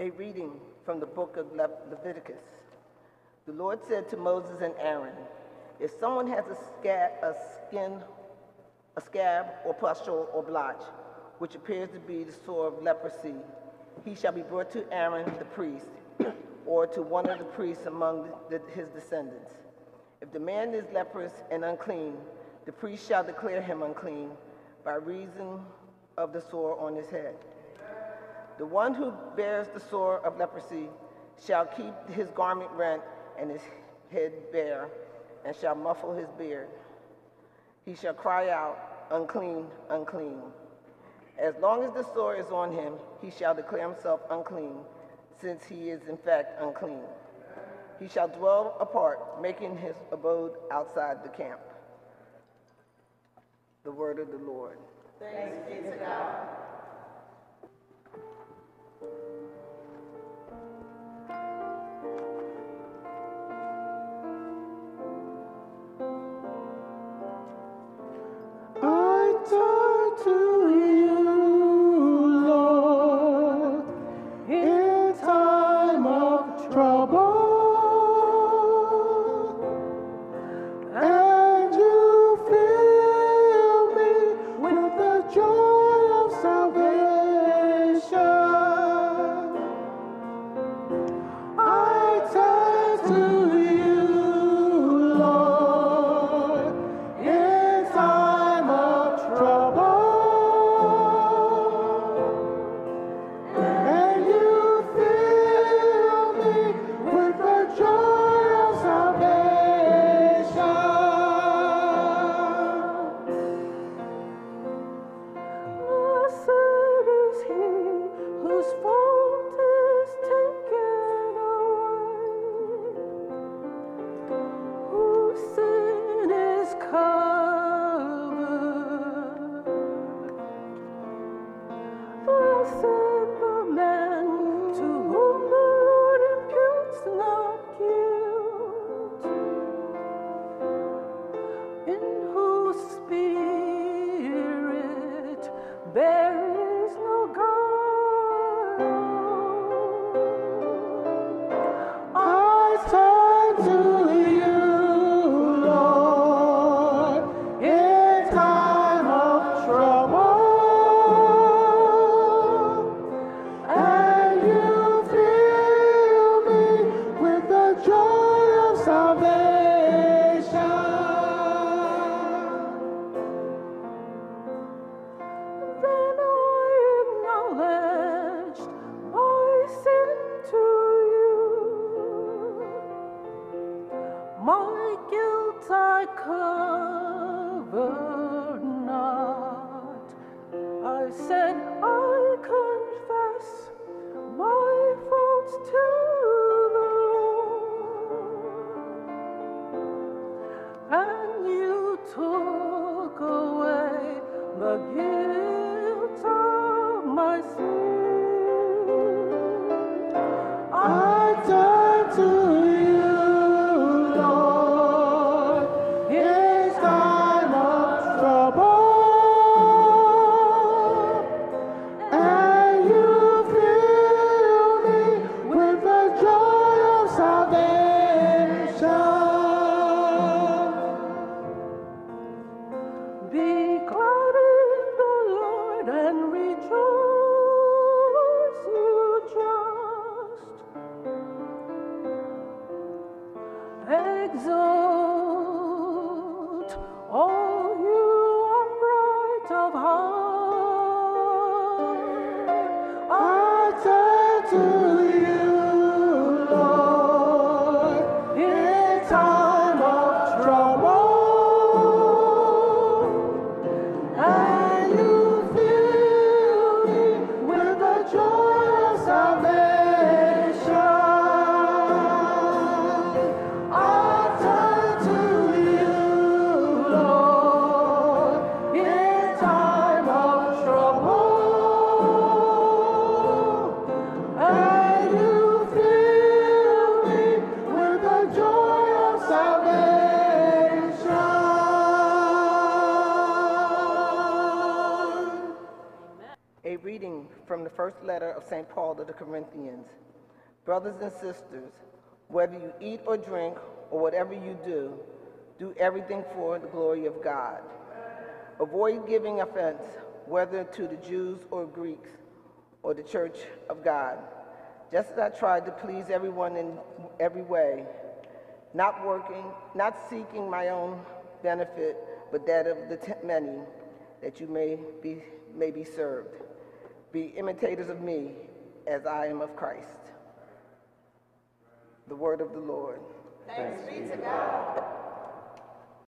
A reading from the book of Le- Leviticus. The Lord said to Moses and Aaron, If someone has a scab, a skin, a scab or pustule or blotch, which appears to be the sore of leprosy, he shall be brought to Aaron the priest, or to one of the priests among the- his descendants. If the man is leprous and unclean, the priest shall declare him unclean by reason of the sore on his head. The one who bears the sore of leprosy shall keep his garment rent and his head bare, and shall muffle his beard. He shall cry out, Unclean, unclean. As long as the sore is on him, he shall declare himself unclean, since he is in fact unclean. He shall dwell apart, making his abode outside the camp. The word of the Lord. I is my sin to you. My guilt I covered and you took away the guilt Exalt all you upright of heart. I turn to St. Paul to the Corinthians. Brothers and sisters, whether you eat or drink or whatever you do, do everything for the glory of God. Avoid giving offense, whether to the Jews or Greeks or the church of God, just as I tried to please everyone in every way, not working, not seeking my own benefit, but that of the many, that you may be, may be served. Be imitators of me as I am of Christ. The word of the Lord. Thanks be to God.